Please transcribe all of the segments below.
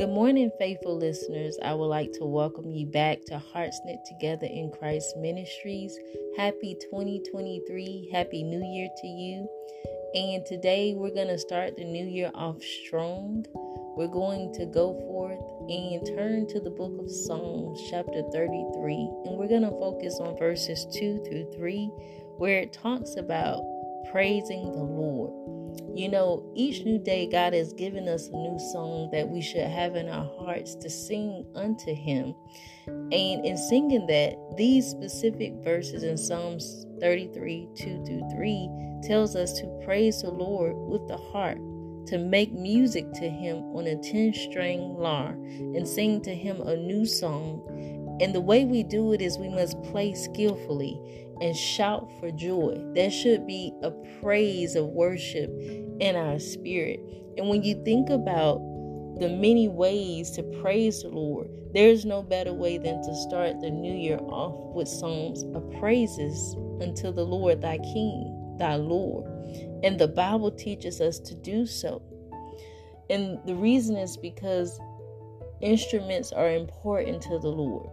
Good morning, faithful listeners. I would like to welcome you back to Hearts Knit Together in Christ Ministries. Happy 2023. Happy New Year to you. And today we're going to start the new year off strong. We're going to go forth and turn to the book of Psalms, chapter 33. And we're going to focus on verses 2 through 3, where it talks about praising the Lord. You know, each new day, God has given us a new song that we should have in our hearts to sing unto Him. And in singing that, these specific verses in Psalms 33 2 through 3 tells us to praise the Lord with the heart, to make music to Him on a 10 string lyre, and sing to Him a new song. And the way we do it is we must play skillfully and shout for joy. There should be a praise of worship in our spirit. And when you think about the many ways to praise the Lord, there's no better way than to start the new year off with songs of praises unto the Lord thy King, thy Lord. And the Bible teaches us to do so. And the reason is because instruments are important to the Lord.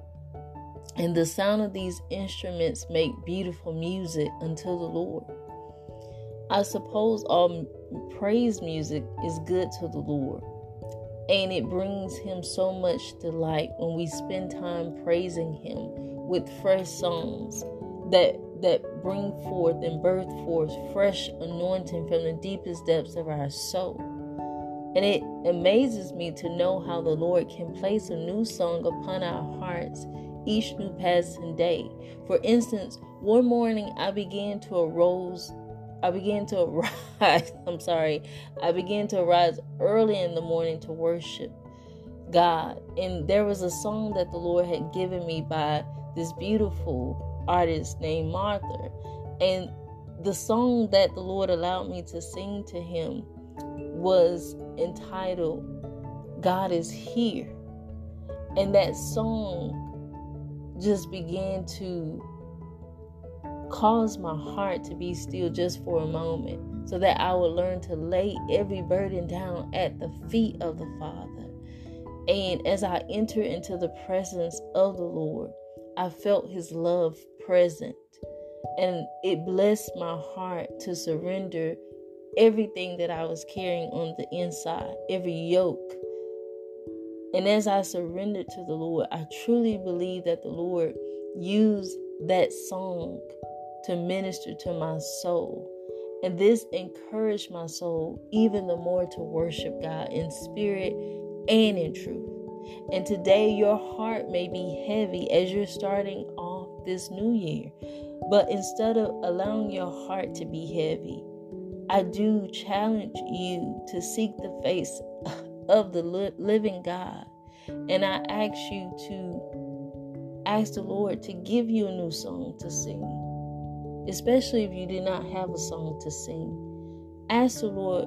And the sound of these instruments make beautiful music unto the Lord. I suppose all praise music is good to the Lord. And it brings him so much delight when we spend time praising him with fresh songs that that bring forth and birth forth fresh anointing from the deepest depths of our soul. And it amazes me to know how the Lord can place a new song upon our hearts each new passing day. For instance, one morning I began to arouse I began to arise. I'm sorry. I began to arise early in the morning to worship God. And there was a song that the Lord had given me by this beautiful artist named Martha. And the song that the Lord allowed me to sing to him was entitled God is Here. And that song just began to cause my heart to be still just for a moment so that I would learn to lay every burden down at the feet of the Father. And as I enter into the presence of the Lord, I felt His love present. And it blessed my heart to surrender everything that I was carrying on the inside, every yoke, and as I surrendered to the Lord, I truly believe that the Lord used that song to minister to my soul. And this encouraged my soul even the more to worship God in spirit and in truth. And today, your heart may be heavy as you're starting off this new year. But instead of allowing your heart to be heavy, I do challenge you to seek the face of the living God. And I ask you to ask the Lord to give you a new song to sing, especially if you do not have a song to sing. Ask the Lord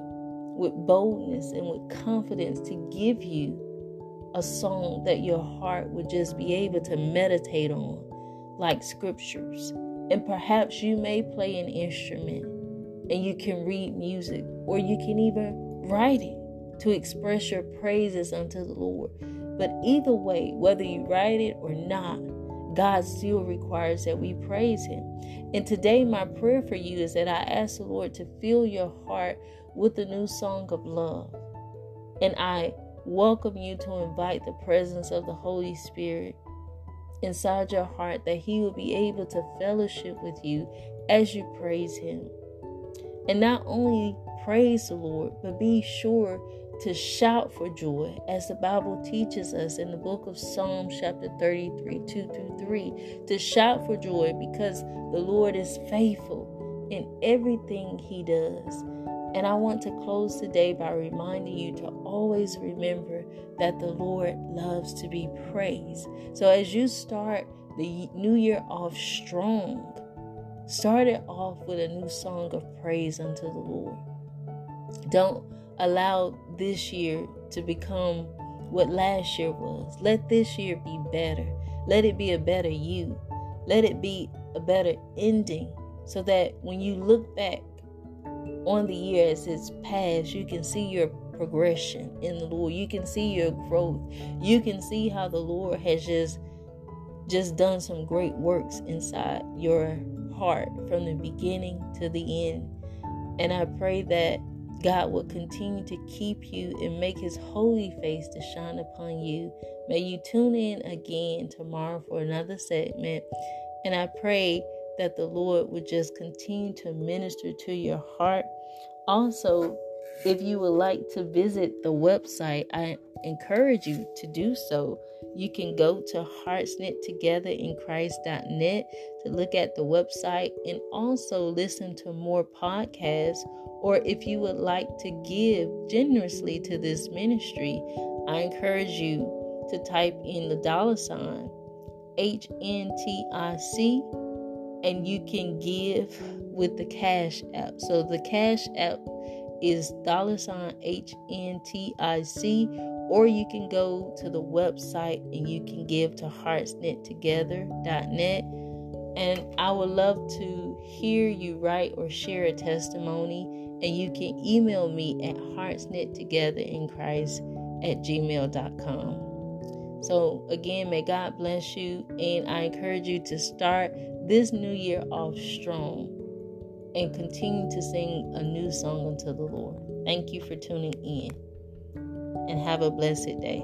with boldness and with confidence to give you a song that your heart would just be able to meditate on, like scriptures. And perhaps you may play an instrument and you can read music, or you can even write it to express your praises unto the Lord. But either way, whether you write it or not, God still requires that we praise Him. And today, my prayer for you is that I ask the Lord to fill your heart with a new song of love. And I welcome you to invite the presence of the Holy Spirit inside your heart that He will be able to fellowship with you as you praise Him. And not only praise the Lord, but be sure to shout for joy, as the Bible teaches us in the book of Psalms, chapter 33, 2 through 3, to shout for joy because the Lord is faithful in everything He does. And I want to close today by reminding you to always remember that the Lord loves to be praised. So as you start the new year off strong, start it off with a new song of praise unto the Lord. Don't allow this year to become what last year was. Let this year be better. Let it be a better you. Let it be a better ending so that when you look back on the year as it's passed, you can see your progression in the Lord. You can see your growth. You can see how the Lord has just just done some great works inside your heart from the beginning to the end. And I pray that God will continue to keep you and make his holy face to shine upon you. May you tune in again tomorrow for another segment. And I pray that the Lord would just continue to minister to your heart. Also, if you would like to visit the website, I encourage you to do so. You can go to heartsknittogether.in.christ.net to look at the website and also listen to more podcasts. Or if you would like to give generously to this ministry, I encourage you to type in the dollar sign HNTIC and you can give with the Cash App. So the Cash App is dollar sign HNTIC, or you can go to the website and you can give to heartsknittogether.net. And I would love to hear you write or share a testimony. And you can email me at heartsknittogether at gmail.com. So, again, may God bless you. And I encourage you to start this new year off strong and continue to sing a new song unto the Lord. Thank you for tuning in and have a blessed day.